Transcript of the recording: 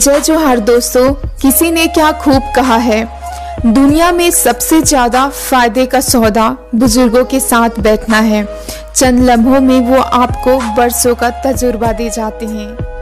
जय जोहार दोस्तों, किसी ने क्या खूब कहा है। दुनिया में सबसे ज़्यादा फ़ायदे का सौदा बुज़ुर्गों के साथ बैठना है। चंद लम्हों में वो आपको बरसों का तजुर्बा दे जाते हैं।